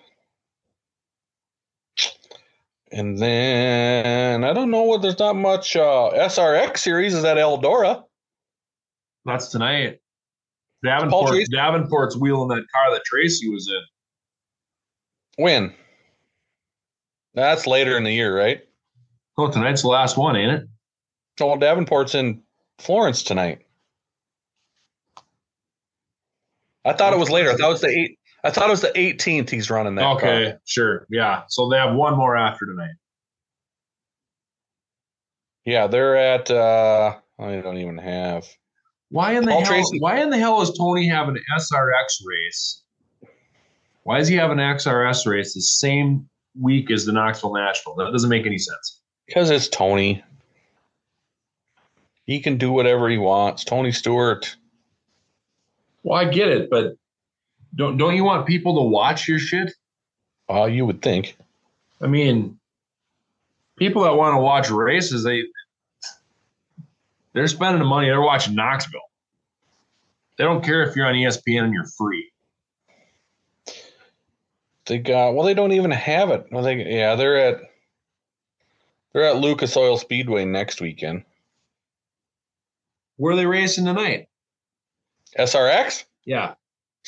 And then I don't know what there's not much uh, SRX series is at Eldora. That's tonight. Davenport, Davenport's wheeling that car that Tracy was in. When? That's later in the year, right? Oh, tonight's the last one, ain't it? Oh, Davenport's in Florence tonight. I thought it was later. I thought it was the eight. I thought it was the 18th. He's running that. Okay, car. sure, yeah. So they have one more after tonight. Yeah, they're at. uh I don't even have. Why in the Paul hell? Tracy. Why in the hell does Tony have an SRX race? Why does he have an XRS race the same week as the Knoxville Nashville? That doesn't make any sense. Because it's Tony. He can do whatever he wants. Tony Stewart. Well, I get it, but don't don't you want people to watch your shit? Uh, you would think. I mean, people that want to watch races, they They're spending the money. They're watching Knoxville. They don't care if you're on ESPN and you're free. They got well. They don't even have it. Well, they yeah. They're at they're at Lucas Oil Speedway next weekend. Where are they racing tonight? SRX Yeah,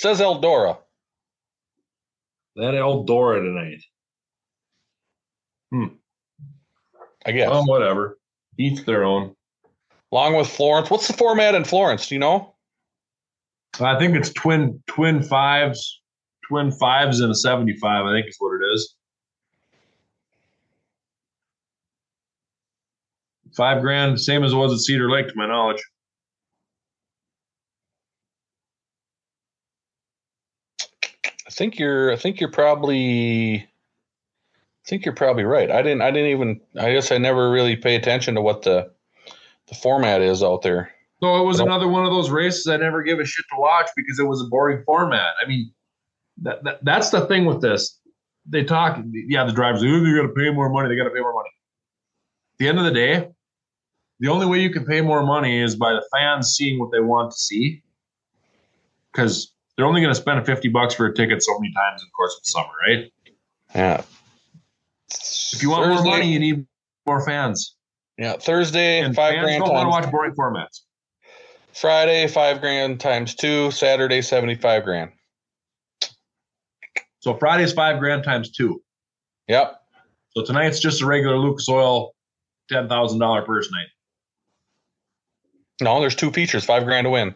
says Eldora. that Eldora tonight. Hmm. I guess. Oh, whatever. Each their own. Along with Florence. What's the format in Florence? Do you know? I think it's twin twin fives, twin fives and a seventy five. I think is what it is. Five grand, same as it was at Cedar Lake, to my knowledge. I think you're. I think you're probably. I think you're probably right. I didn't. I didn't even. I guess I never really pay attention to what the the format is out there. So it was another one of those races I never give a shit to watch because it was a boring format. I mean, that, that that's the thing with this. They talk, yeah, the drivers, oh, they got to pay more money. They got to pay more money. At the end of the day, the only way you can pay more money is by the fans seeing what they want to see. Because they're only going to spend 50 bucks for a ticket so many times in the course of the summer, right? Yeah. If you want Thursday- more money, you need more fans. yeah, Thursday And five fans grand don't want to watch boring formats. Friday five grand times two. Saturday seventy five grand. So Friday's five grand times two. Yep. So tonight's just a regular Lucas Oil ten thousand dollar purse night. No, there's two features. Five grand to win.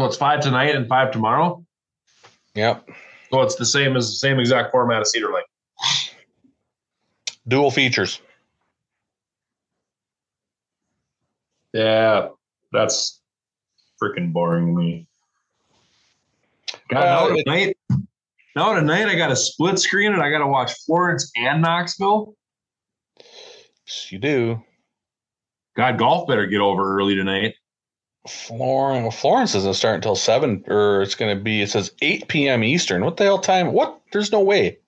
So it's five tonight and five tomorrow. Yep. So it's the same as the same exact format as Cedar Lake. Dual features. Yeah, that's freaking boring me. God, Well, now tonight, now tonight I got a split screen and I got to watch Florence and Knoxville. Yes, You do. God, golf better get over early tonight. Florence, Florence isn't starting until seven, or it's going to be. It says eight p.m. Eastern. What the hell time? What? There's no way.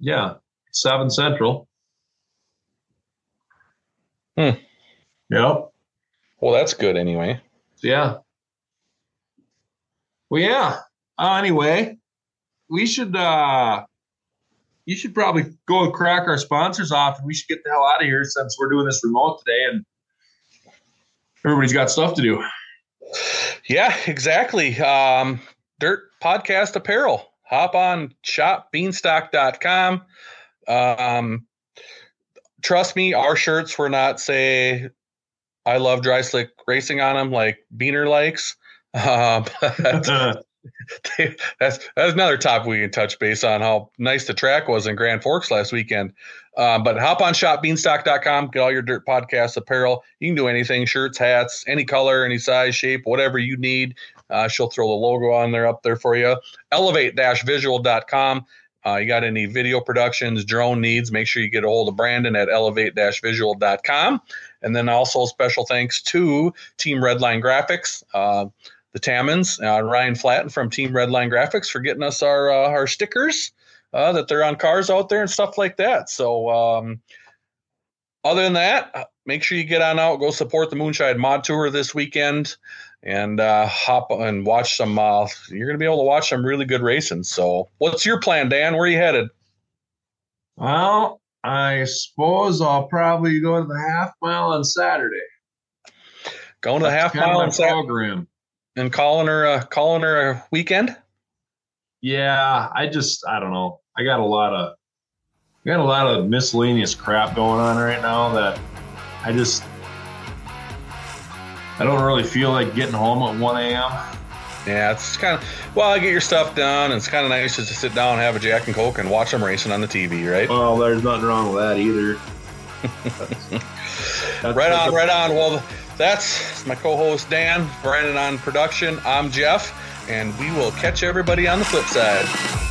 Yeah, seven central. Hmm. Yep. Well, that's good anyway. Yeah. Well, yeah. Uh, anyway, we should uh you should probably go and crack our sponsors off and we should get the hell out of here since we're doing this remote today and everybody's got stuff to do. Yeah, exactly. Um, Dirt Podcast Apparel. Hop on shopbeanstock.com. Um, trust me, our shirts were not say I love dry slick racing on them like Beaner likes. Um, that's that's another topic we can touch base on how nice the track was in Grand Forks last weekend. Um, but hop on shopbeanstock.com, get all your dirt podcast apparel. You can do anything shirts, hats, any color, any size, shape, whatever you need. Uh, she'll throw the logo on there up there for you. Elevate visual.com. Uh, you got any video productions, drone needs, make sure you get a hold of Brandon at elevate visual.com. And then also special thanks to Team Redline Graphics. Uh, the Tammans, uh, Ryan Flatten from Team Redline Graphics for getting us our uh, our stickers uh, that they're on cars out there and stuff like that. So, um, other than that, uh, make sure you get on out, go support the Moonshine Mod Tour this weekend, and uh, hop and watch some. Uh, you're going to be able to watch some really good racing. So, what's your plan, Dan? Where are you headed? well, I suppose I'll probably go to the half mile on Saturday. Going to the half mile on and, Sat- and calling her uh, calling her a weekend. Yeah, I just I don't know. I got a lot of I got a lot of miscellaneous crap going on right now that I just I don't really feel like getting home at 1 a.m. Yeah, it's kind of well, I get your stuff done. And it's kind of nice just to sit down, have a Jack and Coke, and watch them racing on the TV, right? Well, there's nothing wrong with that either. That's- right on, right on. Well, that's my co-host Dan, Brandon on production. I'm Jeff, and we will catch everybody on the flip side.